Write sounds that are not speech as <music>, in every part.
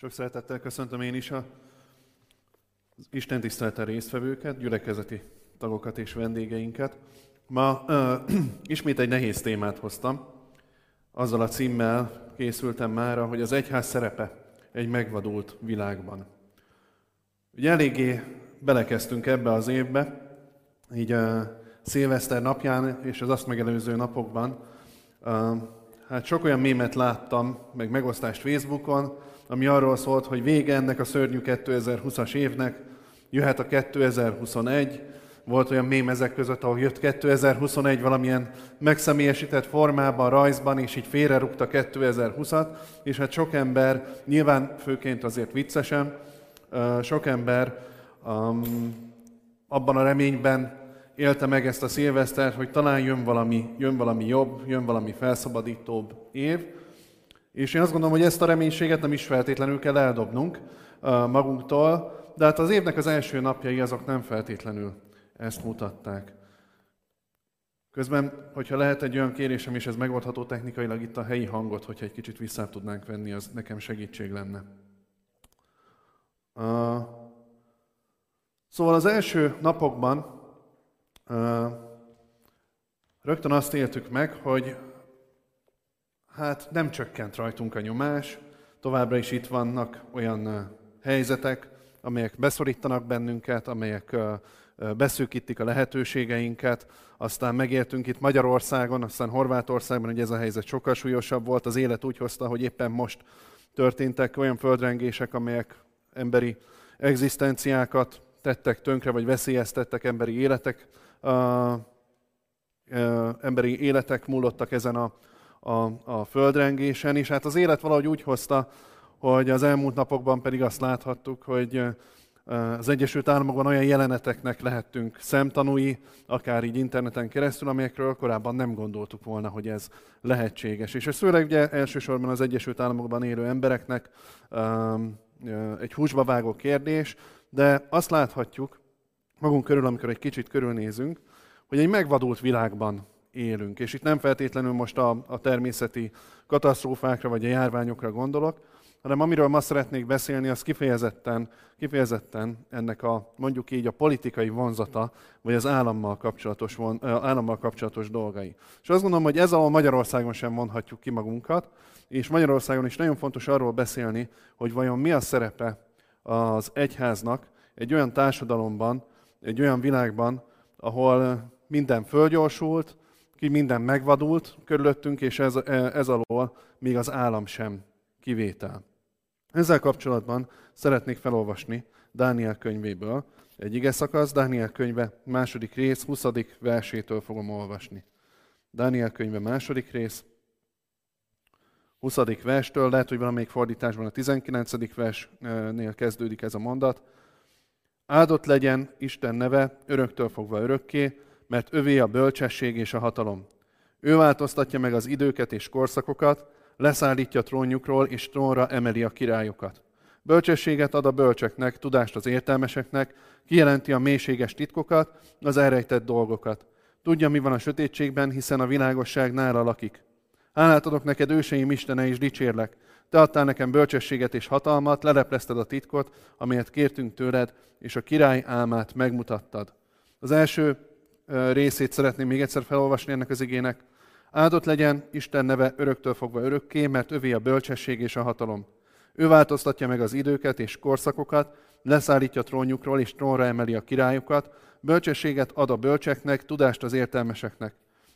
Sok szeretettel köszöntöm én is a Isten tiszteleten résztvevőket, gyülekezeti tagokat és vendégeinket. Ma uh, <clears throat> ismét egy nehéz témát hoztam. Azzal a címmel készültem már, hogy az egyház szerepe egy megvadult világban. Ugye eléggé belekezdtünk ebbe az évbe, így uh, szilveszter napján és az azt megelőző napokban. Uh, hát sok olyan mémet láttam, meg megosztást Facebookon, ami arról szólt, hogy vége ennek a szörnyű 2020-as évnek, jöhet a 2021, volt olyan mém ezek között, ahol jött 2021 valamilyen megszemélyesített formában, rajzban, és így félrerúgta 2020-at, és hát sok ember, nyilván főként azért viccesen, sok ember um, abban a reményben élte meg ezt a szilvesztert, hogy talán jön valami, jön valami jobb, jön valami felszabadítóbb év, és én azt gondolom, hogy ezt a reménységet nem is feltétlenül kell eldobnunk magunktól, de hát az évnek az első napjai azok nem feltétlenül ezt mutatták. Közben, hogyha lehet egy olyan kérésem, és ez megoldható technikailag itt a helyi hangot, hogyha egy kicsit vissza tudnánk venni, az nekem segítség lenne. Szóval az első napokban rögtön azt éltük meg, hogy hát nem csökkent rajtunk a nyomás, továbbra is itt vannak olyan helyzetek, amelyek beszorítanak bennünket, amelyek beszűkítik a lehetőségeinket, aztán megértünk itt Magyarországon, aztán Horvátországban, hogy ez a helyzet sokkal súlyosabb volt, az élet úgy hozta, hogy éppen most történtek olyan földrengések, amelyek emberi egzisztenciákat tettek tönkre, vagy veszélyeztettek emberi életek, uh, uh, emberi életek múlottak ezen a a, a földrengésen, és hát az élet valahogy úgy hozta, hogy az elmúlt napokban pedig azt láthattuk, hogy az Egyesült Államokban olyan jeleneteknek lehettünk szemtanúi, akár így interneten keresztül, amelyekről korábban nem gondoltuk volna, hogy ez lehetséges. És ez főleg ugye elsősorban az Egyesült Államokban élő embereknek egy húsba vágó kérdés, de azt láthatjuk magunk körül, amikor egy kicsit körülnézünk, hogy egy megvadult világban élünk. És itt nem feltétlenül most a, a természeti katasztrófákra vagy a járványokra gondolok, hanem amiről ma szeretnék beszélni, az kifejezetten, kifejezetten ennek a mondjuk így a politikai vonzata, vagy az állammal kapcsolatos, von, állammal kapcsolatos dolgai. És azt gondolom, hogy ez ahol Magyarországon sem mondhatjuk ki magunkat, és Magyarországon is nagyon fontos arról beszélni, hogy vajon mi a szerepe az egyháznak egy olyan társadalomban, egy olyan világban, ahol minden fölgyorsult, ki minden megvadult körülöttünk, és ez, ez alól még az állam sem kivétel. Ezzel kapcsolatban szeretnék felolvasni Dániel könyvéből egy ige szakasz, Dániel könyve második rész, 20. versétől fogom olvasni. Dániel könyve második rész, 20. verstől, lehet, hogy valamelyik fordításban a 19. versnél kezdődik ez a mondat. Áldott legyen Isten neve öröktől fogva örökké, mert övé a bölcsesség és a hatalom. Ő változtatja meg az időket és korszakokat, leszállítja trónjukról, és trónra emeli a királyokat. Bölcsességet ad a bölcseknek, tudást az értelmeseknek, kijelenti a mélységes titkokat, az elrejtett dolgokat. Tudja, mi van a sötétségben, hiszen a világosság nála lakik. Hálát adok neked, őseim Istene, és dicsérlek. Te adtál nekem bölcsességet és hatalmat, leleplezted a titkot, amelyet kértünk tőled, és a király álmát megmutattad. Az első részét szeretném még egyszer felolvasni ennek az igének. Áldott legyen Isten neve öröktől fogva örökké, mert övé a bölcsesség és a hatalom. Ő változtatja meg az időket és korszakokat, leszállítja trónjukról és trónra emeli a királyokat, bölcsességet ad a bölcseknek, tudást az értelmeseknek.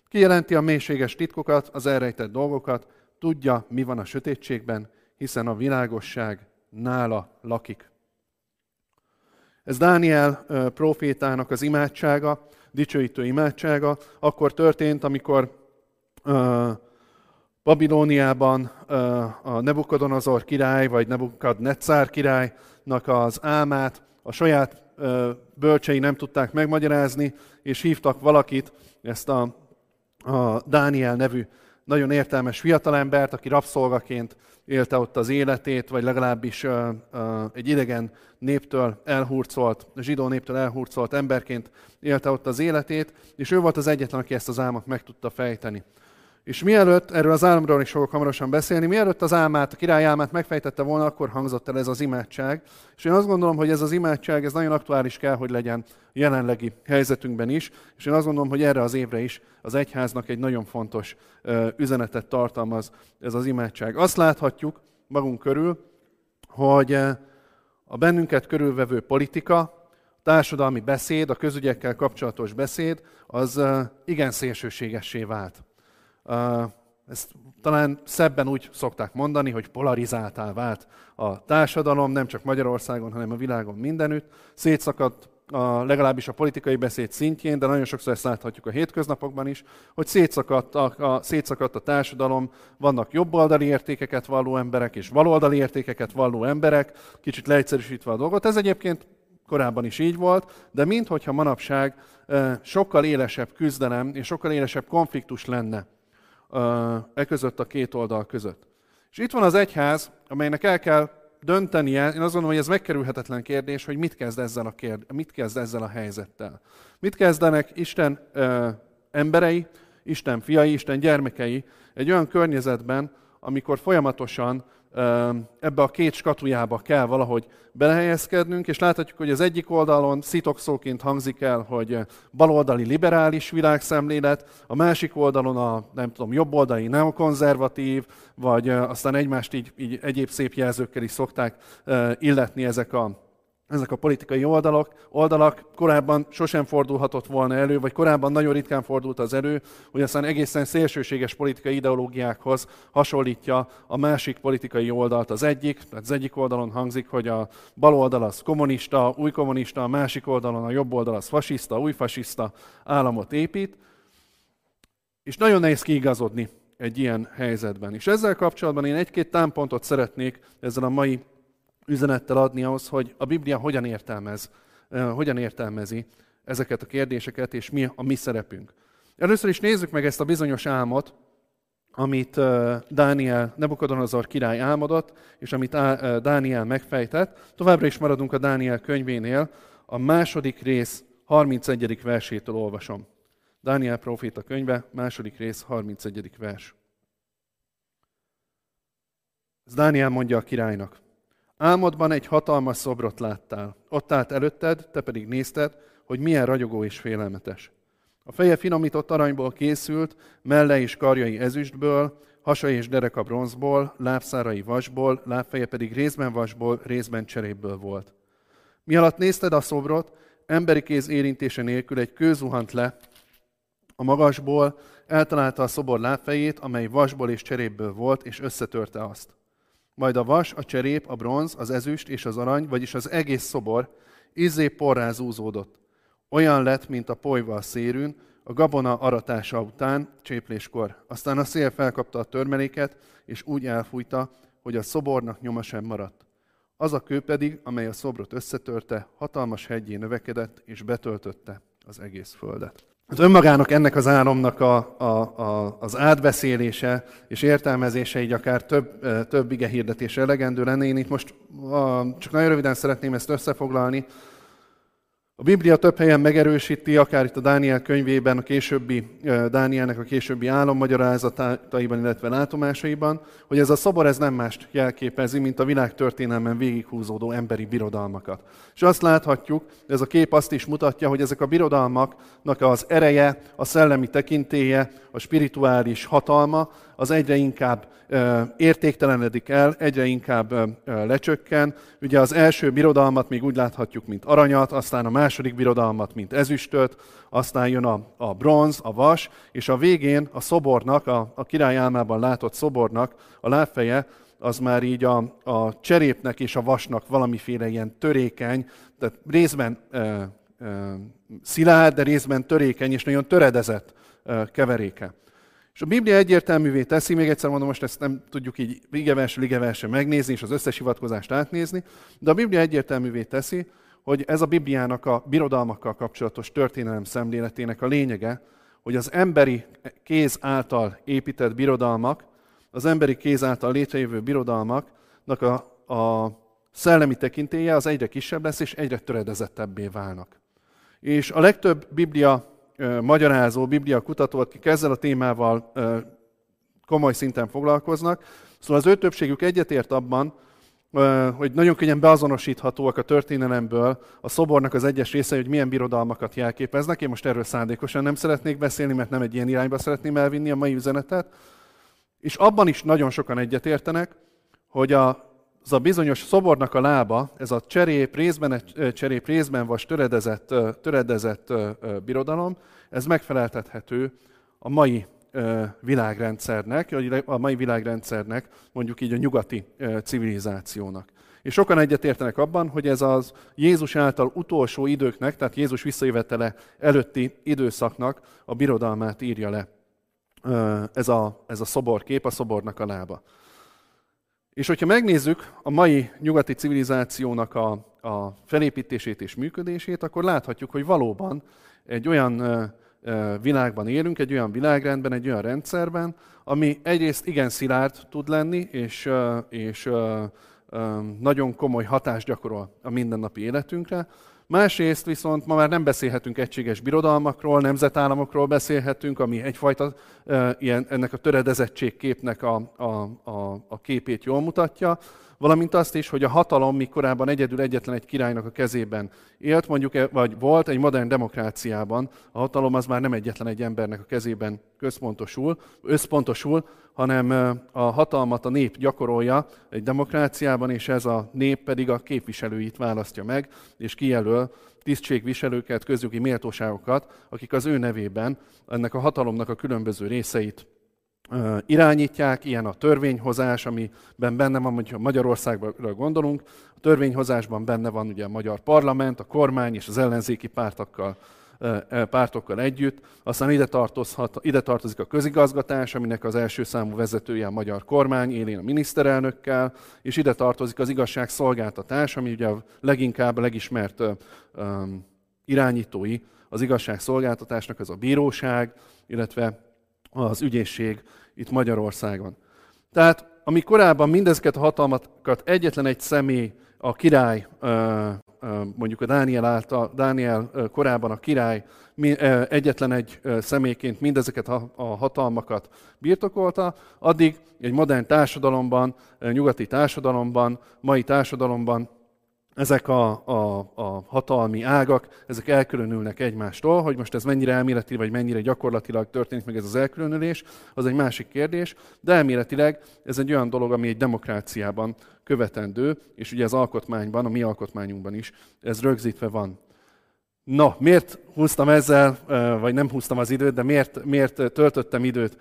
Kijelenti a mélységes titkokat, az elrejtett dolgokat, tudja, mi van a sötétségben, hiszen a világosság nála lakik. Ez Dániel profétának az imádsága, dicsőítő imádsága, akkor történt, amikor uh, Babilóniában a Nebukadonazor király, vagy Nebukadnetszár királynak az álmát a saját uh, bölcsei nem tudták megmagyarázni, és hívtak valakit, ezt a, a Dániel nevű nagyon értelmes fiatalembert, aki rabszolgaként élte ott az életét, vagy legalábbis egy idegen néptől elhurcolt, zsidó néptől elhurcolt emberként élte ott az életét, és ő volt az egyetlen, aki ezt az álmot meg tudta fejteni. És mielőtt, erről az álomról is fogok hamarosan beszélni, mielőtt az álmát, a király álmát megfejtette volna, akkor hangzott el ez az imádság. És én azt gondolom, hogy ez az imádság, ez nagyon aktuális kell, hogy legyen jelenlegi helyzetünkben is, és én azt gondolom, hogy erre az évre is az egyháznak egy nagyon fontos üzenetet tartalmaz ez az imádság. Azt láthatjuk magunk körül, hogy a bennünket körülvevő politika, társadalmi beszéd, a közügyekkel kapcsolatos beszéd, az igen szélsőségessé vált. Ezt talán szebben úgy szokták mondani, hogy polarizáltá vált a társadalom, nem csak Magyarországon, hanem a világon mindenütt. Szétszakadt a, legalábbis a politikai beszéd szintjén, de nagyon sokszor ezt láthatjuk a hétköznapokban is, hogy szétszakadt a, a, szétszakadt a társadalom, vannak jobboldali értékeket valló emberek és baloldali értékeket valló emberek, kicsit leegyszerűsítve a dolgot. Ez egyébként korábban is így volt, de minthogyha manapság sokkal élesebb küzdelem és sokkal élesebb konfliktus lenne e között a két oldal között. És itt van az egyház, amelynek el kell döntenie, én azt gondolom, hogy ez megkerülhetetlen kérdés, hogy mit kezd ezzel a, kérd, mit kezd ezzel a helyzettel. Mit kezdenek Isten ö, emberei, Isten fiai, Isten gyermekei egy olyan környezetben, amikor folyamatosan ebbe a két skatujába kell valahogy belehelyezkednünk, és láthatjuk, hogy az egyik oldalon szitokszóként hangzik el, hogy baloldali liberális világszemlélet, a másik oldalon a, nem tudom, jobboldali neokonzervatív, vagy aztán egymást így, így egyéb szép jelzőkkel is szokták illetni ezek a ezek a politikai oldalak, oldalak korábban sosem fordulhatott volna elő, vagy korábban nagyon ritkán fordult az elő, hogy aztán egészen szélsőséges politikai ideológiákhoz hasonlítja a másik politikai oldalt az egyik, tehát az egyik oldalon hangzik, hogy a bal oldal az kommunista, új kommunista, a másik oldalon a jobb oldal az fasiszta, új fasiszta államot épít, és nagyon nehéz kiigazodni egy ilyen helyzetben. És ezzel kapcsolatban én egy-két támpontot szeretnék ezzel a mai üzenettel adni ahhoz, hogy a Biblia hogyan értelmez, hogyan értelmezi ezeket a kérdéseket, és mi a mi szerepünk. Először is nézzük meg ezt a bizonyos álmot, amit Dániel, Nebukodonozor király álmodott, és amit Dániel megfejtett. Továbbra is maradunk a Dániel könyvénél, a második rész 31. versétől olvasom. Dániel proféta könyve, második rész, 31. vers. Ez Dániel mondja a királynak. Álmodban egy hatalmas szobrot láttál. Ott állt előtted, te pedig nézted, hogy milyen ragyogó és félelmetes. A feje finomított aranyból készült, melle és karjai ezüstből, hasa és dereka bronzból, lábszárai vasból, lábfeje pedig részben vasból, részben cserépből volt. Mi alatt nézted a szobrot, emberi kéz érintése nélkül egy kő zuhant le a magasból, eltalálta a szobor lábfejét, amely vasból és cserépből volt, és összetörte azt. Majd a vas, a cserép, a bronz, az ezüst és az arany, vagyis az egész szobor izzé porrá zúzódott. Olyan lett, mint a polyva a szérűn, a gabona aratása után, csépléskor. Aztán a szél felkapta a törmeléket, és úgy elfújta, hogy a szobornak nyoma sem maradt. Az a kő pedig, amely a szobrot összetörte, hatalmas hegyé növekedett, és betöltötte az egész földet. Az önmagának ennek az álomnak a, a, a, az átbeszélése és értelmezése így akár több, több ige hirdetés elegendő lenne. Én itt most a, csak nagyon röviden szeretném ezt összefoglalni. A Biblia több helyen megerősíti, akár itt a Dániel könyvében, a későbbi Dánielnek a későbbi álommagyarázataiban, illetve látomásaiban, hogy ez a szobor ez nem mást jelképezi, mint a világ történelmen végighúzódó emberi birodalmakat. És azt láthatjuk, ez a kép azt is mutatja, hogy ezek a birodalmaknak az ereje, a szellemi tekintélye, a spirituális hatalma, az egyre inkább értéktelenedik el, egyre inkább lecsökken. Ugye az első birodalmat még úgy láthatjuk, mint aranyat, aztán a második birodalmat, mint ezüstöt, aztán jön a, a bronz, a vas, és a végén a szobornak, a, a király álmában látott szobornak a lábfeje, az már így a, a cserépnek és a vasnak valamiféle ilyen törékeny, tehát részben e, e, szilárd, de részben törékeny és nagyon töredezett e, keveréke. És a Biblia egyértelművé teszi, még egyszer mondom, most ezt nem tudjuk így ligeverse, ligeverse megnézni, és az összes hivatkozást átnézni, de a Biblia egyértelművé teszi, hogy ez a Bibliának a birodalmakkal kapcsolatos történelem szemléletének a lényege, hogy az emberi kéz által épített birodalmak, az emberi kéz által létrejövő birodalmaknak a, a szellemi tekintélye az egyre kisebb lesz, és egyre töredezettebbé válnak. És a legtöbb Biblia magyarázó, biblia kutató, akik ezzel a témával komoly szinten foglalkoznak. Szóval az ő többségük egyetért abban, hogy nagyon könnyen beazonosíthatóak a történelemből a szobornak az egyes részei, hogy milyen birodalmakat jelképeznek. Én most erről szándékosan nem szeretnék beszélni, mert nem egy ilyen irányba szeretném elvinni a mai üzenetet. És abban is nagyon sokan egyetértenek, hogy a, az a bizonyos szobornak a lába, ez a cserép részben, cserép részben vagy töredezett, töredezett birodalom, ez megfeleltethető a mai világrendszernek, a mai világrendszernek, mondjuk így a nyugati civilizációnak. És sokan egyetértenek abban, hogy ez az Jézus által utolsó időknek, tehát Jézus visszajövetele előtti időszaknak a birodalmát írja le ez a, ez a szoborkép, a szobornak a lába. És hogyha megnézzük a mai nyugati civilizációnak a, a felépítését és működését, akkor láthatjuk, hogy valóban egy olyan világban élünk, egy olyan világrendben, egy olyan rendszerben, ami egyrészt igen szilárd tud lenni, és, és nagyon komoly hatást gyakorol a mindennapi életünkre, Másrészt viszont ma már nem beszélhetünk egységes birodalmakról, nemzetállamokról beszélhetünk, ami egyfajta ilyen, ennek a töredezettség képnek a, a, a, a képét jól mutatja, valamint azt is, hogy a hatalom, mi korábban egyedül egyetlen egy királynak a kezében élt, mondjuk, vagy volt egy modern demokráciában, a hatalom az már nem egyetlen egy embernek a kezében központosul, összpontosul, hanem a hatalmat a nép gyakorolja egy demokráciában, és ez a nép pedig a képviselőit választja meg, és kijelöl tisztségviselőket, közjogi méltóságokat, akik az ő nevében ennek a hatalomnak a különböző részeit irányítják, ilyen a törvényhozás, amiben benne van, hogyha Magyarországra gondolunk, a törvényhozásban benne van ugye a magyar parlament, a kormány és az ellenzéki pártokkal pártokkal együtt. Aztán ide, tartozhat, ide tartozik a közigazgatás, aminek az első számú vezetője a magyar kormány, élén a miniszterelnökkel, és ide tartozik az igazságszolgáltatás, ami ugye a leginkább a legismert irányítói az igazságszolgáltatásnak, az a bíróság, illetve az ügyészség itt Magyarországon. Tehát, ami korábban mindezeket a hatalmakat egyetlen egy személy, a király mondjuk a Dániel, által, Dániel korában a király egyetlen egy személyként mindezeket a hatalmakat birtokolta, addig egy modern társadalomban, nyugati társadalomban, mai társadalomban ezek a, a, a hatalmi ágak, ezek elkülönülnek egymástól, hogy most ez mennyire elméleti, vagy mennyire gyakorlatilag történik meg ez az elkülönülés, az egy másik kérdés, de elméletileg ez egy olyan dolog, ami egy demokráciában követendő, és ugye az alkotmányban, a mi alkotmányunkban is ez rögzítve van. No, miért húztam ezzel, vagy nem húztam az időt, de miért, miért töltöttem időt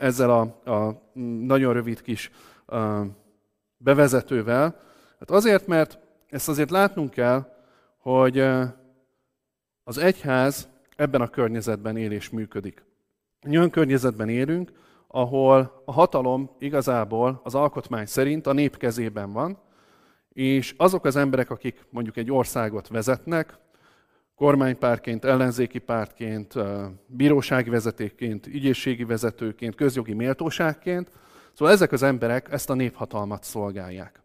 ezzel a, a nagyon rövid kis bevezetővel? Hát azért, mert ezt azért látnunk kell, hogy az egyház ebben a környezetben él és működik. Egy olyan környezetben élünk, ahol a hatalom igazából az alkotmány szerint a nép kezében van, és azok az emberek, akik mondjuk egy országot vezetnek, kormánypárként, ellenzéki pártként, bírósági vezetékként, ügyészségi vezetőként, közjogi méltóságként, szóval ezek az emberek ezt a néphatalmat szolgálják.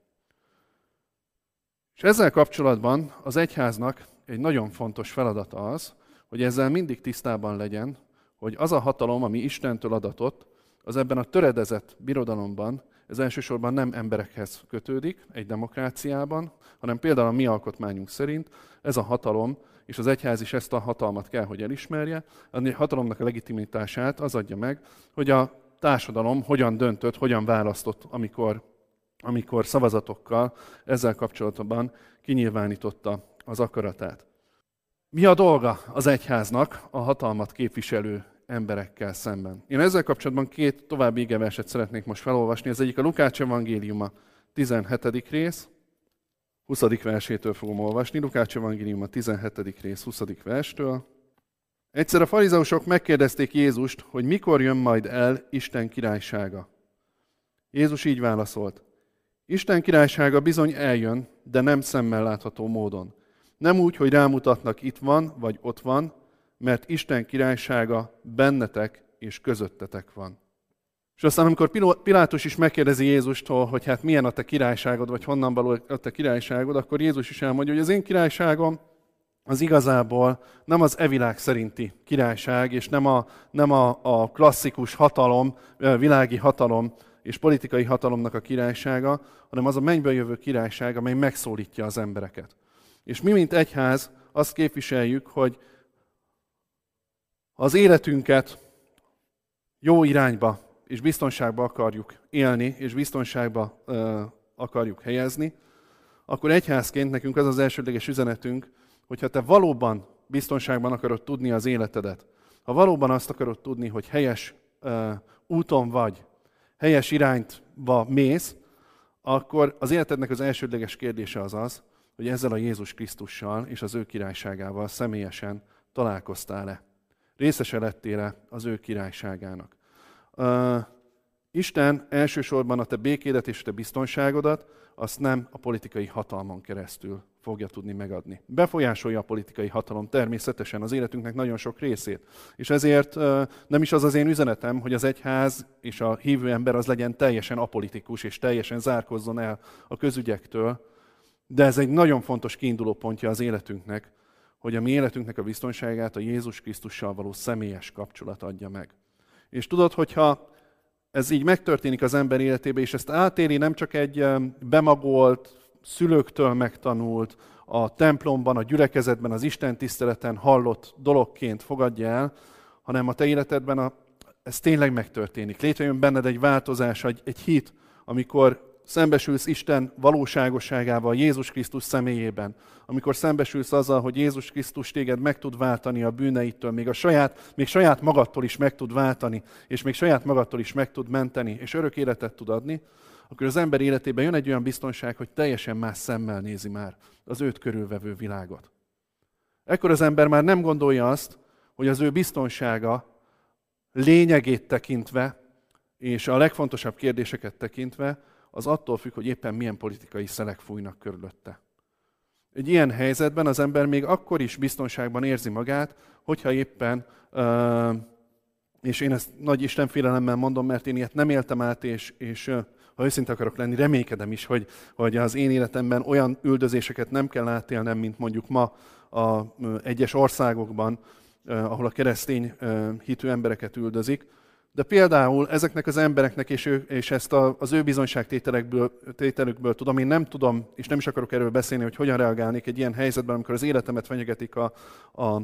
És ezzel kapcsolatban az egyháznak egy nagyon fontos feladata az, hogy ezzel mindig tisztában legyen, hogy az a hatalom, ami Istentől adatott, az ebben a töredezett birodalomban, ez elsősorban nem emberekhez kötődik egy demokráciában, hanem például a mi alkotmányunk szerint ez a hatalom, és az egyház is ezt a hatalmat kell, hogy elismerje, a hatalomnak a legitimitását az adja meg, hogy a társadalom hogyan döntött, hogyan választott, amikor amikor szavazatokkal ezzel kapcsolatban kinyilvánította az akaratát. Mi a dolga az egyháznak a hatalmat képviselő emberekkel szemben? Én ezzel kapcsolatban két további igeverset szeretnék most felolvasni. Ez egyik a Lukács evangéliuma 17. rész, 20. versétől fogom olvasni. Lukács evangéliuma 17. rész, 20. verstől. Egyszer a farizeusok megkérdezték Jézust, hogy mikor jön majd el Isten királysága. Jézus így válaszolt. Isten királysága bizony eljön, de nem szemmel látható módon. Nem úgy, hogy rámutatnak itt van, vagy ott van, mert Isten királysága bennetek és közöttetek van. És aztán, amikor Pilátus is megkérdezi Jézustól, hogy hát milyen a te királyságod, vagy honnan való a te királyságod, akkor Jézus is elmondja, hogy az én királyságom az igazából nem az evilág szerinti királyság, és nem a, nem a, a klasszikus hatalom, világi hatalom és politikai hatalomnak a királysága, hanem az a mennyből jövő királyság, amely megszólítja az embereket. És mi, mint egyház, azt képviseljük, hogy az életünket jó irányba és biztonságba akarjuk élni, és biztonságba ö, akarjuk helyezni, akkor egyházként nekünk az az elsődleges üzenetünk, hogyha te valóban biztonságban akarod tudni az életedet, ha valóban azt akarod tudni, hogy helyes ö, úton vagy, helyes irányba mész, akkor az életednek az elsődleges kérdése az az, hogy ezzel a Jézus Krisztussal és az ő királyságával személyesen találkoztál-e. Részese lettél az ő királyságának. Isten elsősorban a te békédet és a te biztonságodat, azt nem a politikai hatalmon keresztül fogja tudni megadni. Befolyásolja a politikai hatalom természetesen az életünknek nagyon sok részét. És ezért nem is az az én üzenetem, hogy az egyház és a hívő ember az legyen teljesen apolitikus és teljesen zárkozzon el a közügyektől, de ez egy nagyon fontos kiinduló pontja az életünknek, hogy a mi életünknek a biztonságát a Jézus Krisztussal való személyes kapcsolat adja meg. És tudod, hogyha ez így megtörténik az ember életében, és ezt átéli nem csak egy bemagolt, szülőktől megtanult, a templomban, a gyülekezetben, az Isten tiszteleten hallott dologként fogadja el, hanem a te életedben a, ez tényleg megtörténik. Létrejön benned egy változás, egy, egy hit, amikor szembesülsz Isten valóságosságával Jézus Krisztus személyében, amikor szembesülsz azzal, hogy Jézus Krisztus téged meg tud váltani a bűneitől, még, a saját, még saját magadtól is meg tud váltani, és még saját magadtól is meg tud menteni, és örök életet tud adni, akkor az ember életében jön egy olyan biztonság, hogy teljesen más szemmel nézi már az őt körülvevő világot. Ekkor az ember már nem gondolja azt, hogy az ő biztonsága lényegét tekintve, és a legfontosabb kérdéseket tekintve, az attól függ, hogy éppen milyen politikai szelek fújnak körülötte. Egy ilyen helyzetben az ember még akkor is biztonságban érzi magát, hogyha éppen, és én ezt nagy Isten félelemmel mondom, mert én ilyet nem éltem át, és, és ha őszinte akarok lenni, reménykedem is, hogy, hogy az én életemben olyan üldözéseket nem kell átélnem, mint mondjuk ma a egyes országokban, ahol a keresztény hitű embereket üldözik, de például ezeknek az embereknek, és, ő, és ezt a, az ő bizonyságtételükből tudom, én nem tudom, és nem is akarok erről beszélni, hogy hogyan reagálnék egy ilyen helyzetben, amikor az életemet fenyegetik a, a,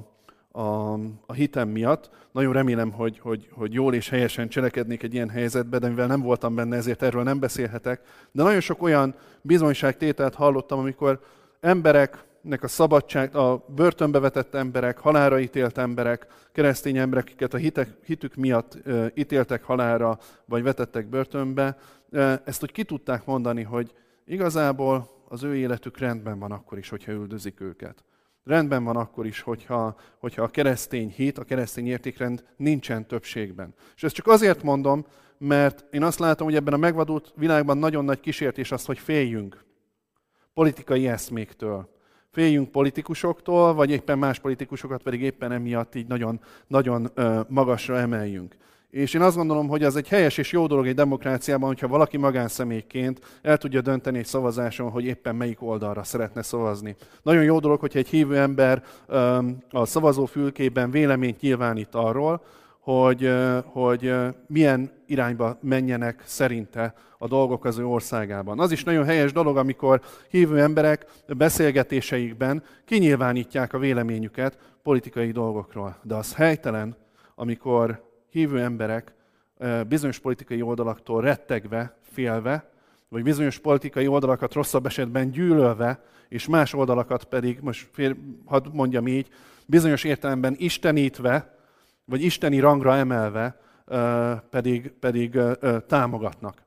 a, a hitem miatt. Nagyon remélem, hogy, hogy, hogy jól és helyesen cselekednék egy ilyen helyzetben, de mivel nem voltam benne, ezért erről nem beszélhetek. De nagyon sok olyan bizonyságtételt hallottam, amikor emberek nek a szabadság, a börtönbe vetett emberek, halára ítélt emberek, keresztény emberek, akiket a hitek, hitük miatt e, ítéltek halára, vagy vetettek börtönbe, e, ezt úgy ki tudták mondani, hogy igazából az ő életük rendben van akkor is, hogyha üldözik őket. Rendben van akkor is, hogyha, hogyha a keresztény hit, a keresztény értékrend nincsen többségben. És ezt csak azért mondom, mert én azt látom, hogy ebben a megvadult világban nagyon nagy kísértés az, hogy féljünk politikai eszméktől féljünk politikusoktól, vagy éppen más politikusokat pedig éppen emiatt így nagyon, nagyon magasra emeljünk. És én azt gondolom, hogy az egy helyes és jó dolog egy demokráciában, hogyha valaki magánszemélyként el tudja dönteni egy szavazáson, hogy éppen melyik oldalra szeretne szavazni. Nagyon jó dolog, hogyha egy hívő ember a szavazófülkében véleményt nyilvánít arról, hogy, hogy milyen irányba menjenek szerinte a dolgok az ő országában. Az is nagyon helyes dolog, amikor hívő emberek beszélgetéseikben kinyilvánítják a véleményüket politikai dolgokról. De az helytelen, amikor hívő emberek bizonyos politikai oldalaktól rettegve, félve, vagy bizonyos politikai oldalakat rosszabb esetben gyűlölve, és más oldalakat pedig, most fél, hadd mondjam így, bizonyos értelemben istenítve, vagy isteni rangra emelve pedig, pedig támogatnak.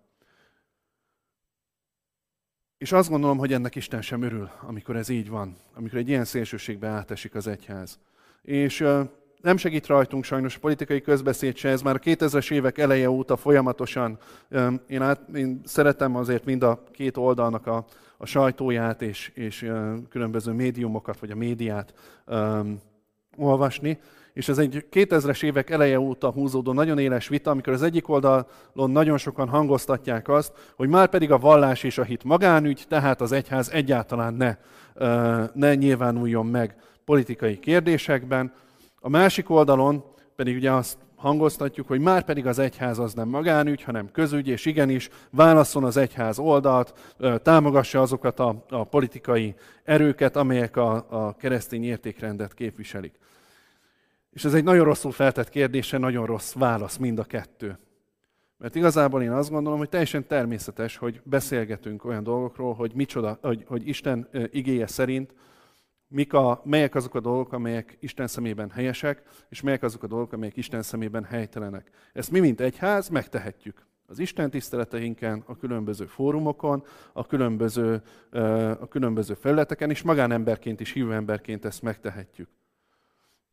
És azt gondolom, hogy ennek Isten sem örül, amikor ez így van, amikor egy ilyen szélsőségbe átesik az egyház. És nem segít rajtunk sajnos a politikai közbeszéd se, ez már a 2000-es évek eleje óta folyamatosan. Én, át, én szeretem azért mind a két oldalnak a, a sajtóját és, és különböző médiumokat, vagy a médiát um, olvasni, és ez egy 2000-es évek eleje óta húzódó nagyon éles vita, amikor az egyik oldalon nagyon sokan hangoztatják azt, hogy már pedig a vallás és a hit magánügy, tehát az egyház egyáltalán ne, ne nyilvánuljon meg politikai kérdésekben. A másik oldalon pedig ugye azt hangoztatjuk, hogy már pedig az egyház az nem magánügy, hanem közügy, és igenis válaszol az egyház oldalt, támogassa azokat a, a politikai erőket, amelyek a, a keresztény értékrendet képviselik. És ez egy nagyon rosszul feltett kérdése, nagyon rossz válasz mind a kettő. Mert igazából én azt gondolom, hogy teljesen természetes, hogy beszélgetünk olyan dolgokról, hogy, micsoda, hogy, hogy Isten igéje szerint mik a, melyek azok a dolgok, amelyek Isten szemében helyesek, és melyek azok a dolgok, amelyek Isten szemében helytelenek. Ezt mi, mint egyház, megtehetjük. Az Isten tiszteleteinken, a különböző fórumokon, a különböző, a különböző felületeken, és magánemberként is, hívő emberként ezt megtehetjük.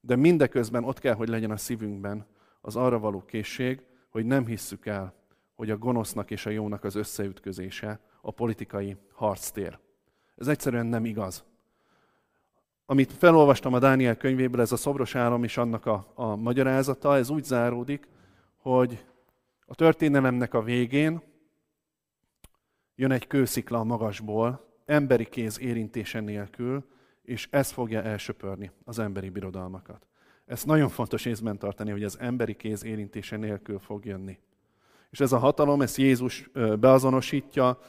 De mindeközben ott kell, hogy legyen a szívünkben az arra való készség, hogy nem hisszük el, hogy a gonosznak és a jónak az összeütközése a politikai harctér. Ez egyszerűen nem igaz. Amit felolvastam a Dániel könyvéből, ez a szobros állam és annak a, a magyarázata, ez úgy záródik, hogy a történelemnek a végén jön egy kőszikla a magasból, emberi kéz érintése nélkül, és ez fogja elsöpörni az emberi birodalmakat. Ezt nagyon fontos észben tartani, hogy az emberi kéz érintése nélkül fog jönni. És ez a hatalom, ezt Jézus beazonosítja,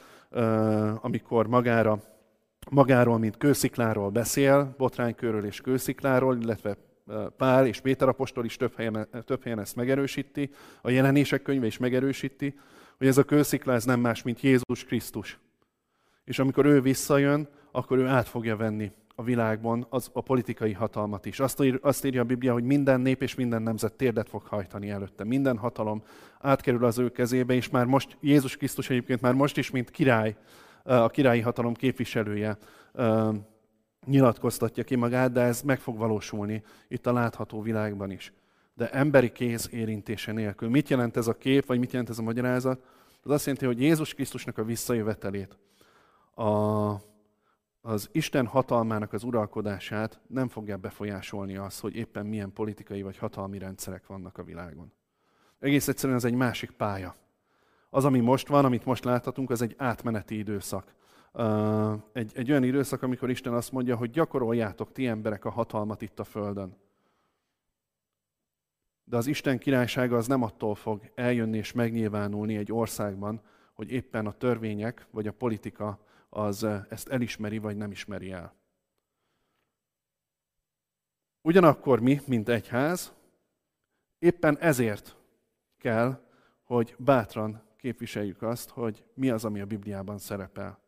amikor magára, magáról, mint kőszikláról beszél, botránykőről és kőszikláról, illetve Pál és Péter apostol is több helyen, több helyen ezt megerősíti, a jelenések könyve is megerősíti, hogy ez a kőszikla ez nem más, mint Jézus Krisztus. És amikor ő visszajön, akkor ő át fogja venni a világban az, a politikai hatalmat is. Azt, ír, azt írja a Biblia, hogy minden nép és minden nemzet térdet fog hajtani előtte. Minden hatalom átkerül az ő kezébe, és már most Jézus Krisztus egyébként már most is, mint király, a királyi hatalom képviselője nyilatkoztatja ki magát, de ez meg fog valósulni itt a látható világban is. De emberi kéz érintése nélkül. Mit jelent ez a kép, vagy mit jelent ez a magyarázat? Az azt jelenti, hogy Jézus Krisztusnak a visszajövetelét, a az Isten hatalmának az uralkodását nem fogja befolyásolni az, hogy éppen milyen politikai vagy hatalmi rendszerek vannak a világon. Egész egyszerűen ez egy másik pálya. Az, ami most van, amit most láthatunk, az egy átmeneti időszak. Egy, egy olyan időszak, amikor Isten azt mondja, hogy gyakoroljátok ti emberek a hatalmat itt a Földön. De az Isten királysága az nem attól fog eljönni és megnyilvánulni egy országban, hogy éppen a törvények vagy a politika az ezt elismeri vagy nem ismeri el. Ugyanakkor mi, mint egyház, éppen ezért kell, hogy bátran képviseljük azt, hogy mi az, ami a Bibliában szerepel.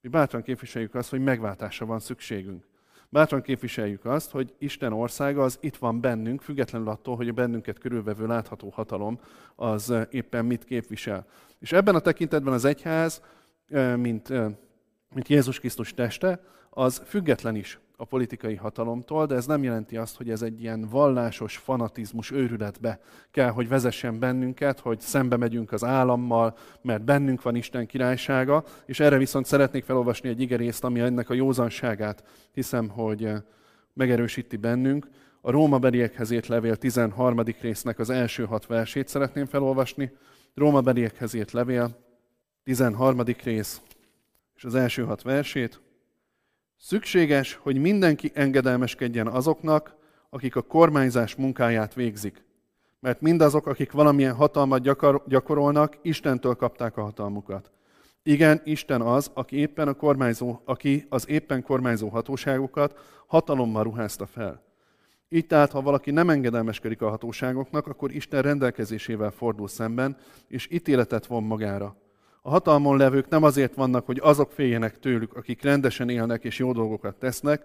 Mi bátran képviseljük azt, hogy megváltásra van szükségünk. Bátran képviseljük azt, hogy Isten országa az itt van bennünk, függetlenül attól, hogy a bennünket körülvevő látható hatalom az éppen mit képvisel. És ebben a tekintetben az egyház, mint mint Jézus Krisztus teste, az független is a politikai hatalomtól, de ez nem jelenti azt, hogy ez egy ilyen vallásos fanatizmus őrületbe kell, hogy vezessen bennünket, hogy szembe megyünk az állammal, mert bennünk van Isten királysága, és erre viszont szeretnék felolvasni egy igerészt, ami ennek a józanságát hiszem, hogy eh, megerősíti bennünk. A Róma beliekhez írt levél 13. résznek az első hat versét szeretném felolvasni. Róma beliekhez írt levél, 13. rész, és az első hat versét. Szükséges, hogy mindenki engedelmeskedjen azoknak, akik a kormányzás munkáját végzik. Mert mindazok, akik valamilyen hatalmat gyakorolnak, Istentől kapták a hatalmukat. Igen, Isten az, aki éppen a kormányzó, aki az éppen kormányzó hatóságokat hatalommal ruházta fel. Így tehát, ha valaki nem engedelmeskedik a hatóságoknak, akkor Isten rendelkezésével fordul szemben, és ítéletet von magára. A hatalmon levők nem azért vannak, hogy azok féljenek tőlük, akik rendesen élnek és jó dolgokat tesznek,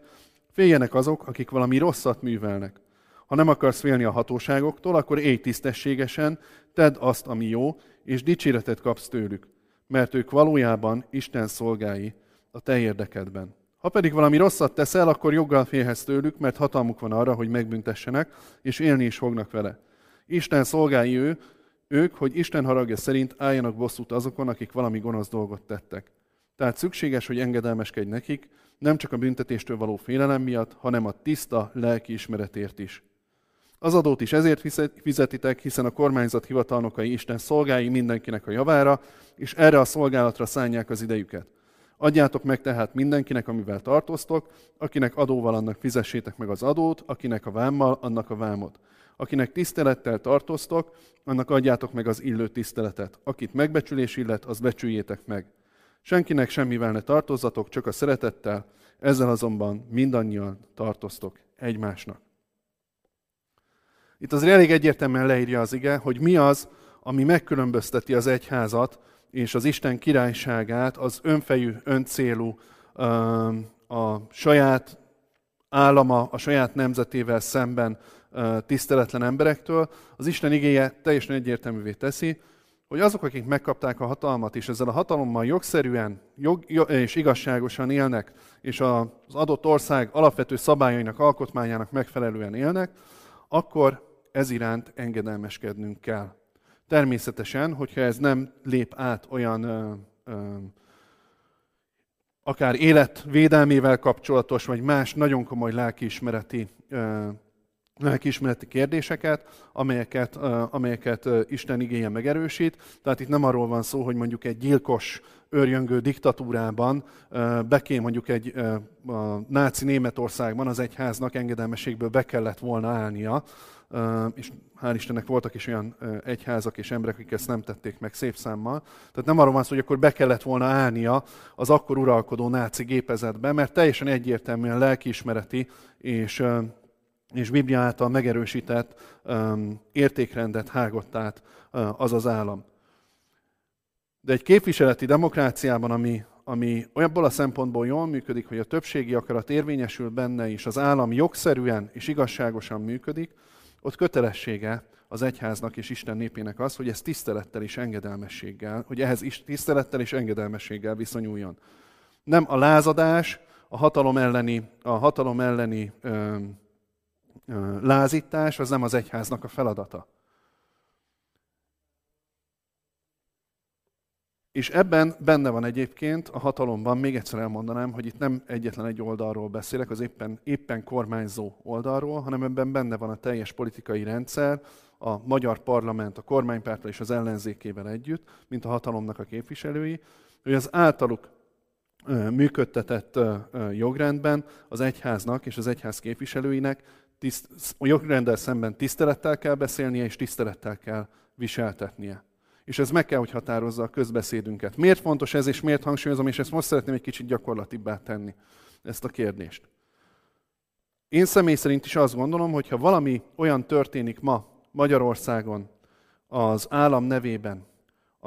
féljenek azok, akik valami rosszat művelnek. Ha nem akarsz félni a hatóságoktól, akkor élj tisztességesen, tedd azt, ami jó, és dicséretet kapsz tőlük, mert ők valójában Isten szolgái a te érdekedben. Ha pedig valami rosszat teszel, akkor joggal félhetsz tőlük, mert hatalmuk van arra, hogy megbüntessenek, és élni is fognak vele. Isten szolgái ő, ők, hogy Isten haragja szerint álljanak bosszút azokon, akik valami gonosz dolgot tettek. Tehát szükséges, hogy engedelmeskedj nekik, nem csak a büntetéstől való félelem miatt, hanem a tiszta lelki ismeretért is. Az adót is ezért fizetitek, hiszen a kormányzat hivatalnokai Isten szolgái mindenkinek a javára, és erre a szolgálatra szánják az idejüket. Adjátok meg tehát mindenkinek, amivel tartoztok, akinek adóval annak fizessétek meg az adót, akinek a vámmal, annak a vámot. Akinek tisztelettel tartoztok, annak adjátok meg az illő tiszteletet. Akit megbecsülés illet, az becsüljétek meg. Senkinek semmivel ne tartozzatok, csak a szeretettel, ezzel azonban mindannyian tartoztok egymásnak. Itt az elég egyértelműen leírja az ige, hogy mi az, ami megkülönbözteti az egyházat és az Isten királyságát, az önfejű, öncélú, a saját állama, a saját nemzetével szemben tiszteletlen emberektől. Az Isten igéje teljesen egyértelművé teszi, hogy azok, akik megkapták a hatalmat, és ezzel a hatalommal jogszerűen jog, és igazságosan élnek, és az adott ország alapvető szabályainak, alkotmányának megfelelően élnek, akkor ez iránt engedelmeskednünk kell. Természetesen, hogyha ez nem lép át olyan ö, ö, akár életvédelmével kapcsolatos, vagy más nagyon komoly lelkiismereti ö, lelkiismereti kérdéseket, amelyeket, amelyeket Isten igéje megerősít. Tehát itt nem arról van szó, hogy mondjuk egy gyilkos, őrjöngő diktatúrában beké mondjuk egy a náci Németországban az egyháznak engedelmességből be kellett volna állnia, és hál' Istennek voltak is olyan egyházak és emberek, akik ezt nem tették meg szép számmal. Tehát nem arról van szó, hogy akkor be kellett volna állnia az akkor uralkodó náci gépezetbe, mert teljesen egyértelműen lelkiismereti és és Biblia által megerősített um, értékrendet hágott át uh, az az állam. De egy képviseleti demokráciában, ami, ami olyanból a szempontból jól működik, hogy a többségi akarat érvényesül benne, és az állam jogszerűen és igazságosan működik, ott kötelessége az egyháznak és Isten népének az, hogy ez tisztelettel és engedelmességgel, hogy ehhez is tisztelettel és engedelmességgel viszonyuljon. Nem a lázadás, a hatalom elleni, a hatalom elleni um, lázítás az nem az egyháznak a feladata. És ebben benne van egyébként a hatalomban, még egyszer elmondanám, hogy itt nem egyetlen egy oldalról beszélek, az éppen, éppen kormányzó oldalról, hanem ebben benne van a teljes politikai rendszer, a magyar parlament, a kormánypárttal és az ellenzékével együtt, mint a hatalomnak a képviselői, hogy az általuk működtetett jogrendben az egyháznak és az egyház képviselőinek tiszt, a jogrenddel szemben tisztelettel kell beszélnie, és tisztelettel kell viseltetnie. És ez meg kell, hogy határozza a közbeszédünket. Miért fontos ez, és miért hangsúlyozom, és ezt most szeretném egy kicsit gyakorlatibbá tenni, ezt a kérdést. Én személy szerint is azt gondolom, hogy ha valami olyan történik ma Magyarországon az állam nevében,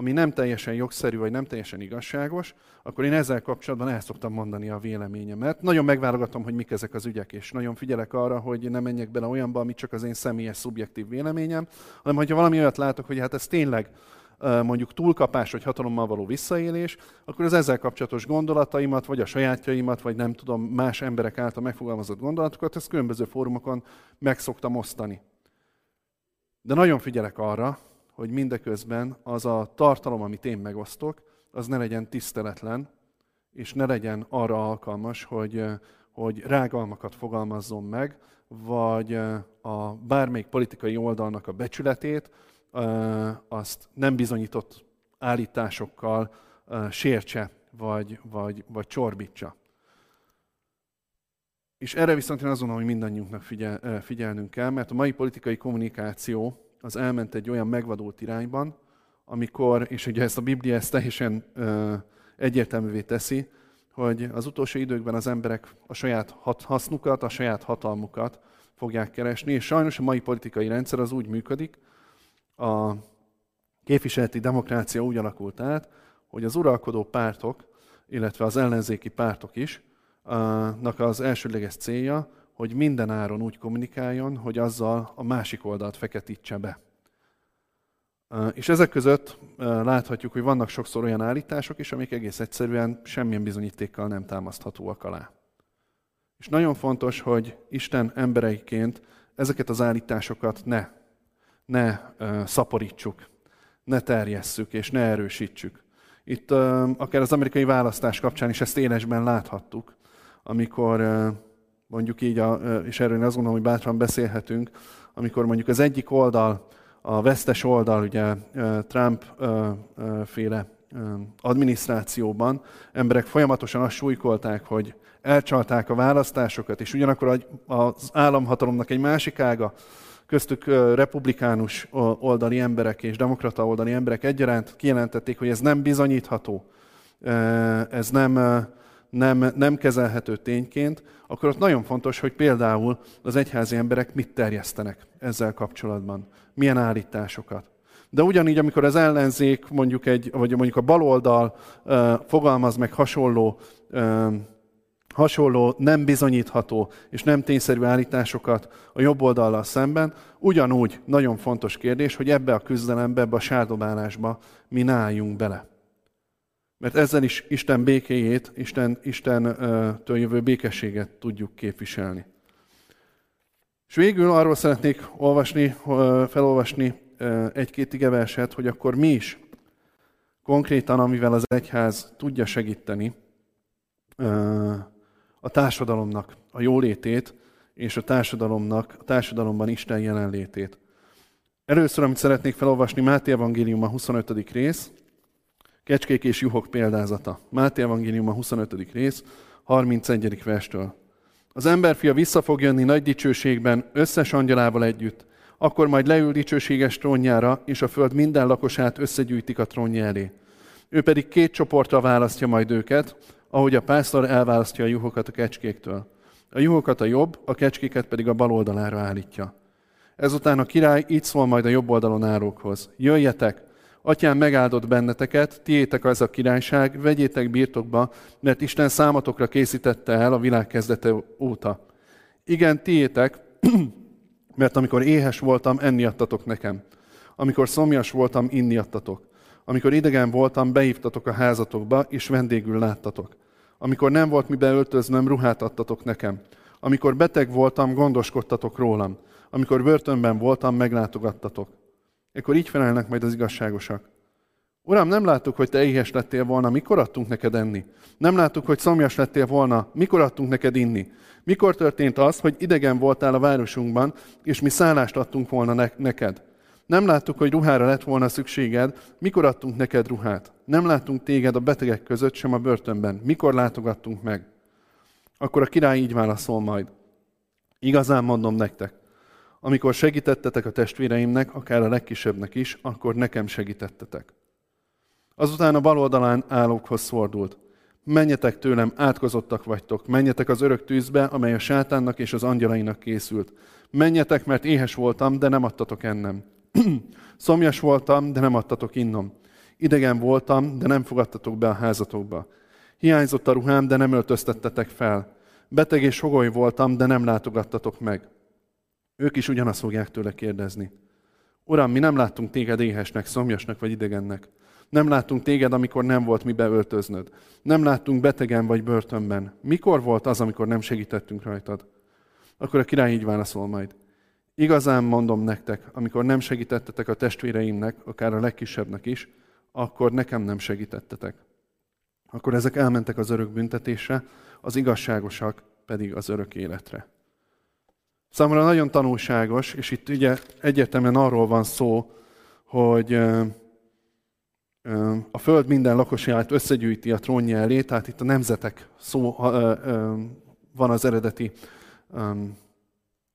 ami nem teljesen jogszerű, vagy nem teljesen igazságos, akkor én ezzel kapcsolatban el szoktam mondani a véleményemet. Nagyon megválogatom, hogy mik ezek az ügyek, és nagyon figyelek arra, hogy ne menjek bele olyanba, ami csak az én személyes, szubjektív véleményem, hanem hogyha valami olyat látok, hogy hát ez tényleg mondjuk túlkapás vagy hatalommal való visszaélés, akkor az ezzel kapcsolatos gondolataimat, vagy a sajátjaimat, vagy nem tudom, más emberek által megfogalmazott gondolatokat, ezt különböző fórumokon meg szoktam osztani. De nagyon figyelek arra, hogy mindeközben az a tartalom, amit én megosztok, az ne legyen tiszteletlen, és ne legyen arra alkalmas, hogy, hogy rágalmakat fogalmazzon meg, vagy a bármelyik politikai oldalnak a becsületét, azt nem bizonyított állításokkal sértse, vagy, vagy, vagy csorbítsa. És erre viszont én azt gondolom, hogy mindannyiunknak figyel, figyelnünk kell, mert a mai politikai kommunikáció az elment egy olyan megvadult irányban, amikor, és ugye ezt a Biblia ezt teljesen ö, egyértelművé teszi, hogy az utolsó időkben az emberek a saját hasznukat, a saját hatalmukat fogják keresni, és sajnos a mai politikai rendszer az úgy működik, a képviseleti demokrácia úgy alakult át, hogy az uralkodó pártok, illetve az ellenzéki pártok is, az elsődleges célja, hogy minden áron úgy kommunikáljon, hogy azzal a másik oldalt feketítse be. És ezek között láthatjuk, hogy vannak sokszor olyan állítások is, amik egész egyszerűen semmilyen bizonyítékkal nem támaszthatóak alá. És nagyon fontos, hogy Isten embereiként ezeket az állításokat ne, ne szaporítsuk, ne terjesszük és ne erősítsük. Itt akár az amerikai választás kapcsán is ezt élesben láthattuk, amikor mondjuk így, a, és erről én azt gondolom, hogy bátran beszélhetünk, amikor mondjuk az egyik oldal, a vesztes oldal, ugye Trump féle adminisztrációban emberek folyamatosan azt súlykolták, hogy elcsalták a választásokat, és ugyanakkor az államhatalomnak egy másik ága, köztük republikánus oldali emberek és demokrata oldali emberek egyaránt kijelentették, hogy ez nem bizonyítható, ez nem, nem, nem kezelhető tényként, akkor ott nagyon fontos, hogy például az egyházi emberek mit terjesztenek ezzel kapcsolatban, milyen állításokat. De ugyanígy, amikor az ellenzék, mondjuk, egy, vagy mondjuk a baloldal uh, fogalmaz meg hasonló, uh, hasonló nem bizonyítható és nem tényszerű állításokat a jobb oldallal szemben, ugyanúgy nagyon fontos kérdés, hogy ebbe a küzdelembe, ebbe a sárdobálásba mi ne álljunk bele. Mert ezzel is Isten békéjét, Isten, Istentől jövő békességet tudjuk képviselni. És végül arról szeretnék olvasni, felolvasni egy-két igeverset, hogy akkor mi is konkrétan, amivel az egyház tudja segíteni a társadalomnak a jólétét, és a társadalomnak, a társadalomban Isten jelenlétét. Először, amit szeretnék felolvasni, Máté Evangélium a 25. rész, Kecskék és juhok példázata. Máté Evangélium a 25. rész, 31. verstől. Az emberfia vissza fog jönni nagy dicsőségben, összes angyalával együtt, akkor majd leül dicsőséges trónjára, és a föld minden lakosát összegyűjtik a trónja elé. Ő pedig két csoportra választja majd őket, ahogy a pásztor elválasztja a juhokat a kecskéktől. A juhokat a jobb, a kecskéket pedig a bal oldalára állítja. Ezután a király így szól majd a jobb oldalon állókhoz. Jöjjetek, Atyám megáldott benneteket, tiétek az a királyság, vegyétek birtokba, mert Isten számatokra készítette el a világ kezdete óta. Igen, tiétek, <clears throat> mert amikor éhes voltam, enni adtatok nekem. Amikor szomjas voltam, inni adtatok. Amikor idegen voltam, beívtatok a házatokba, és vendégül láttatok. Amikor nem volt mibe öltöznöm, ruhát adtatok nekem. Amikor beteg voltam, gondoskodtatok rólam. Amikor börtönben voltam, meglátogattatok. Ekkor így felelnek majd az igazságosak. Uram, nem láttuk, hogy te éhes lettél volna, mikor adtunk neked enni? Nem láttuk, hogy szomjas lettél volna, mikor adtunk neked inni? Mikor történt az, hogy idegen voltál a városunkban, és mi szállást adtunk volna ne- neked? Nem láttuk, hogy ruhára lett volna szükséged, mikor adtunk neked ruhát? Nem láttunk téged a betegek között, sem a börtönben. Mikor látogattunk meg? Akkor a király így válaszol majd. Igazán mondom nektek, amikor segítettetek a testvéreimnek, akár a legkisebbnek is, akkor nekem segítettetek. Azután a bal oldalán állókhoz fordult. Menjetek tőlem, átkozottak vagytok, menjetek az örök tűzbe, amely a sátánnak és az angyalainak készült. Menjetek, mert éhes voltam, de nem adtatok ennem. <clears throat> Szomjas voltam, de nem adtatok innom. Idegen voltam, de nem fogadtatok be a házatokba. Hiányzott a ruhám, de nem öltöztettetek fel. Beteg és hogoly voltam, de nem látogattatok meg. Ők is ugyanazt fogják tőle kérdezni. Uram, mi nem láttunk téged éhesnek, szomjasnak vagy idegennek. Nem láttunk téged, amikor nem volt mi beöltöznöd. Nem láttunk betegen vagy börtönben. Mikor volt az, amikor nem segítettünk rajtad? Akkor a király így válaszol majd. Igazán mondom nektek, amikor nem segítettetek a testvéreimnek, akár a legkisebbnek is, akkor nekem nem segítettetek. Akkor ezek elmentek az örök büntetésre, az igazságosak pedig az örök életre. Számomra nagyon tanulságos, és itt ugye egyértelműen arról van szó, hogy a Föld minden lakosát összegyűjti a trónja elé, tehát itt a nemzetek szó van az eredeti,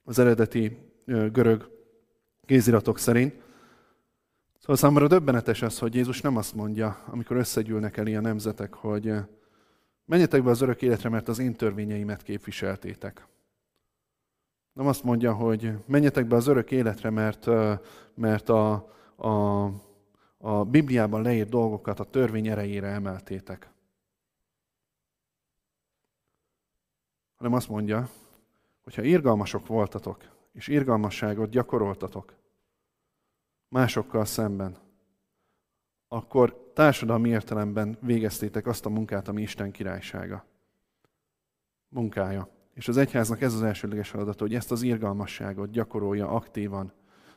az eredeti görög kéziratok szerint. Szóval számomra döbbenetes az, hogy Jézus nem azt mondja, amikor összegyűlnek elé a nemzetek, hogy menjetek be az örök életre, mert az én törvényeimet képviseltétek. Nem azt mondja, hogy menjetek be az örök életre, mert, mert a, a, a Bibliában leírt dolgokat a törvény erejére emeltétek. Hanem azt mondja, hogy ha irgalmasok voltatok, és irgalmasságot gyakoroltatok másokkal szemben, akkor társadalmi értelemben végeztétek azt a munkát, ami Isten királysága. Munkája. És az egyháznak ez az elsődleges feladata, hogy ezt az irgalmasságot gyakorolja aktívan,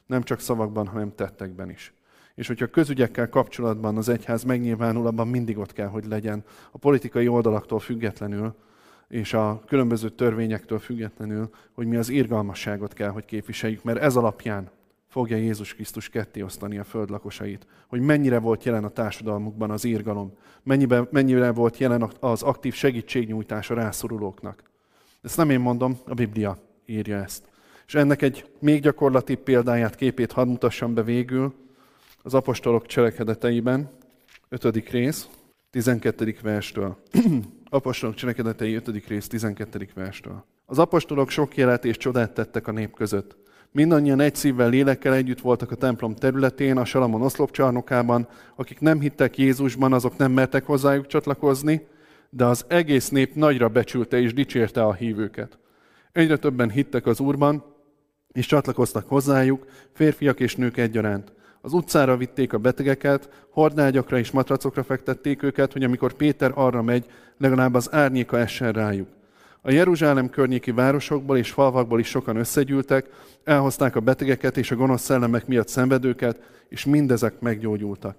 nem csak szavakban, hanem tettekben is. És hogyha közügyekkel kapcsolatban az egyház megnyilvánul, abban mindig ott kell, hogy legyen, a politikai oldalaktól függetlenül, és a különböző törvényektől függetlenül, hogy mi az irgalmasságot kell, hogy képviseljük, mert ez alapján fogja Jézus Krisztus ketté osztani a föld lakosait. Hogy mennyire volt jelen a társadalmukban az írgalom, mennyire, mennyire volt jelen az aktív segítségnyújtás a rászorulóknak. Ezt nem én mondom, a Biblia írja ezt. És ennek egy még gyakorlati példáját, képét hadd mutassam be végül az apostolok cselekedeteiben, 5. rész, 12. verstől. <clears throat> apostolok cselekedetei 5. rész, 12. verstől. Az apostolok sok jelet és csodát tettek a nép között. Mindannyian egy szívvel, lélekkel együtt voltak a templom területén, a Salamon oszlopcsarnokában. Akik nem hittek Jézusban, azok nem mertek hozzájuk csatlakozni, de az egész nép nagyra becsülte és dicsérte a hívőket. Egyre többen hittek az Úrban, és csatlakoztak hozzájuk, férfiak és nők egyaránt. Az utcára vitték a betegeket, hordágyakra és matracokra fektették őket, hogy amikor Péter arra megy, legalább az árnyéka essen rájuk. A Jeruzsálem környéki városokból és falvakból is sokan összegyűltek, elhozták a betegeket és a gonosz szellemek miatt szenvedőket, és mindezek meggyógyultak.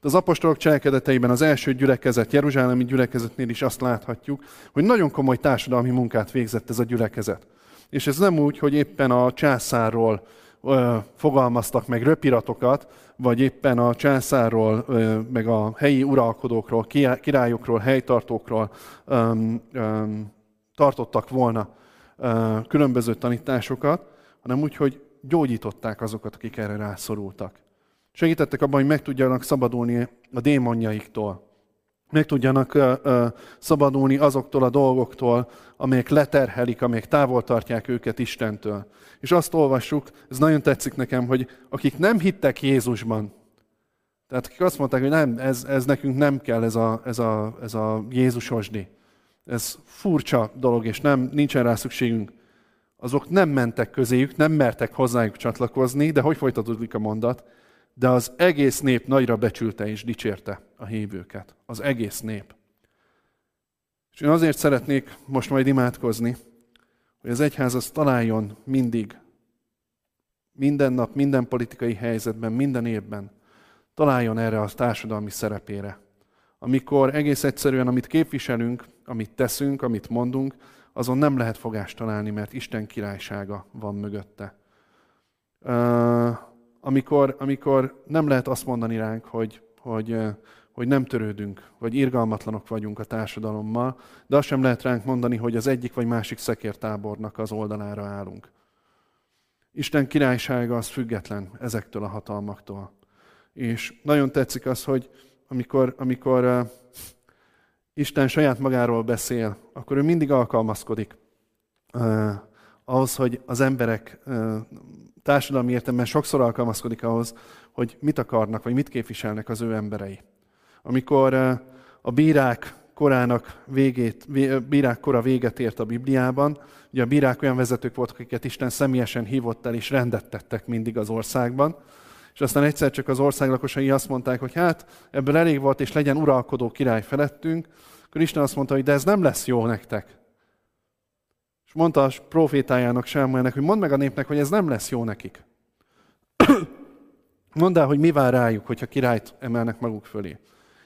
Az apostolok cselekedeteiben az első gyülekezet, Jeruzsálemi gyülekezetnél is azt láthatjuk, hogy nagyon komoly társadalmi munkát végzett ez a gyülekezet. És ez nem úgy, hogy éppen a császárról ö, fogalmaztak meg röpiratokat, vagy éppen a császárról, ö, meg a helyi uralkodókról, királyokról, helytartókról ö, ö, tartottak volna ö, különböző tanításokat, hanem úgy, hogy gyógyították azokat, akik erre rászorultak. Segítettek abban, hogy meg tudjanak szabadulni a démonjaiktól. Meg tudjanak uh, uh, szabadulni azoktól a dolgoktól, amelyek leterhelik, amelyek távol tartják őket Istentől. És azt olvassuk, ez nagyon tetszik nekem, hogy akik nem hittek Jézusban, tehát akik azt mondták, hogy nem, ez, ez nekünk nem kell, ez a, ez a, ez a Jézusosdi. Ez furcsa dolog, és nem, nincsen rá szükségünk. Azok nem mentek közéjük, nem mertek hozzájuk csatlakozni, de hogy folytatódik a mondat? De az egész nép nagyra becsülte és dicsérte a hívőket. Az egész nép. És én azért szeretnék most majd imádkozni, hogy az egyház az találjon mindig, minden nap, minden politikai helyzetben, minden évben, találjon erre a társadalmi szerepére. Amikor egész egyszerűen, amit képviselünk, amit teszünk, amit mondunk, azon nem lehet fogást találni, mert Isten királysága van mögötte amikor, amikor nem lehet azt mondani ránk, hogy, hogy, hogy nem törődünk, vagy irgalmatlanok vagyunk a társadalommal, de azt sem lehet ránk mondani, hogy az egyik vagy másik szekértábornak az oldalára állunk. Isten királysága az független ezektől a hatalmaktól. És nagyon tetszik az, hogy amikor, amikor uh, Isten saját magáról beszél, akkor ő mindig alkalmazkodik uh, ahhoz, hogy az emberek uh, társadalmi értelemben sokszor alkalmazkodik ahhoz, hogy mit akarnak, vagy mit képviselnek az ő emberei. Amikor eh, a bírák korának végét, bírák kora véget ért a Bibliában, ugye a bírák olyan vezetők voltak, akiket Isten személyesen hívott el, és rendet tettek mindig az országban, és aztán egyszer csak az ország lakosai azt mondták, hogy hát ebből elég volt, és legyen uralkodó király felettünk, akkor Isten azt mondta, hogy de ez nem lesz jó nektek mondta a profétájának Sámuelnek, hogy mondd meg a népnek, hogy ez nem lesz jó nekik. <clears throat> Mondd el, hogy mi vár rájuk, hogyha királyt emelnek maguk fölé.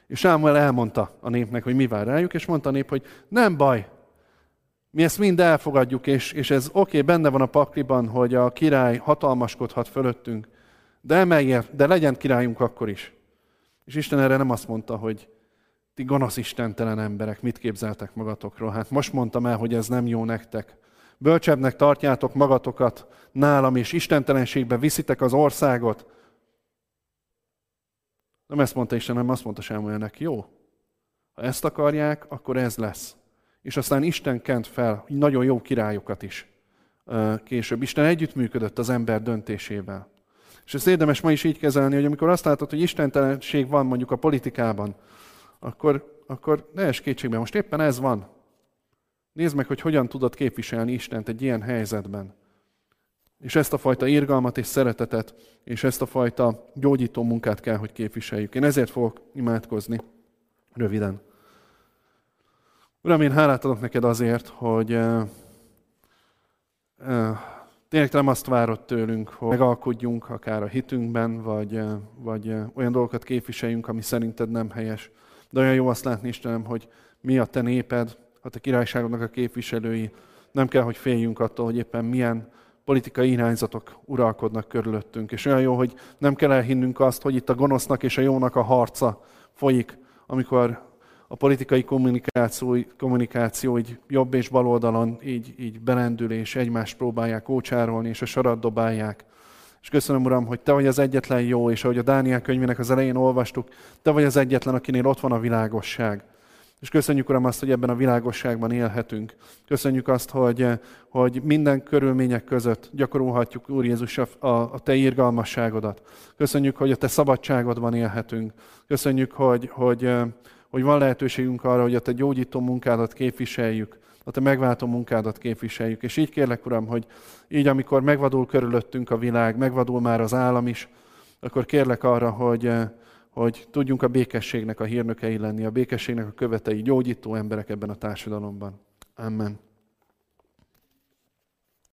És Sámuel elmondta a népnek, hogy mi vár rájuk, és mondta a nép, hogy nem baj, mi ezt mind elfogadjuk, és, és ez oké, okay, benne van a pakliban, hogy a király hatalmaskodhat fölöttünk, de emelje, de legyen királyunk akkor is. És Isten erre nem azt mondta, hogy ti gonosz istentelen emberek, mit képzeltek magatokról? Hát most mondtam el, hogy ez nem jó nektek. Bölcsebbnek tartjátok magatokat nálam, és istentelenségbe viszitek az országot. Nem ezt mondta Isten, hanem azt mondta Sámuelnek, jó, ha ezt akarják, akkor ez lesz. És aztán Isten kent fel nagyon jó királyokat is később. Isten együttműködött az ember döntésével. És ezt érdemes ma is így kezelni, hogy amikor azt látod, hogy istentelenség van mondjuk a politikában, akkor, akkor ne es kétségbe, most éppen ez van. Nézd meg, hogy hogyan tudod képviselni Istent egy ilyen helyzetben. És ezt a fajta irgalmat és szeretetet, és ezt a fajta gyógyító munkát kell, hogy képviseljük. Én ezért fogok imádkozni röviden. Uram, én hálát adok neked azért, hogy uh, uh, tényleg nem azt várod tőlünk, hogy megalkodjunk akár a hitünkben, vagy, uh, vagy uh, olyan dolgokat képviseljünk, ami szerinted nem helyes. De olyan jó azt látni, Istenem, hogy mi a te néped, a te királyságodnak a képviselői, nem kell, hogy féljünk attól, hogy éppen milyen politikai irányzatok uralkodnak körülöttünk. És olyan jó, hogy nem kell elhinnünk azt, hogy itt a gonosznak és a jónak a harca folyik, amikor a politikai kommunikáció, kommunikáció így jobb és bal oldalon így, így belendül, és egymást próbálják ócsárolni, és a sarat dobálják. És köszönöm, Uram, hogy Te vagy az egyetlen jó, és ahogy a Dániel könyvének az elején olvastuk, Te vagy az egyetlen, akinél ott van a világosság. És köszönjük, Uram, azt, hogy ebben a világosságban élhetünk. Köszönjük azt, hogy, hogy minden körülmények között gyakorolhatjuk, Úr Jézus, a, a Te írgalmasságodat. Köszönjük, hogy a Te szabadságodban élhetünk. Köszönjük, hogy, hogy, hogy van lehetőségünk arra, hogy a Te gyógyító munkádat képviseljük, a Te megváltó munkádat képviseljük. És így kérlek, Uram, hogy így, amikor megvadul körülöttünk a világ, megvadul már az állam is, akkor kérlek arra, hogy, hogy tudjunk a békességnek a hírnökei lenni, a békességnek a követei, gyógyító emberek ebben a társadalomban. Amen.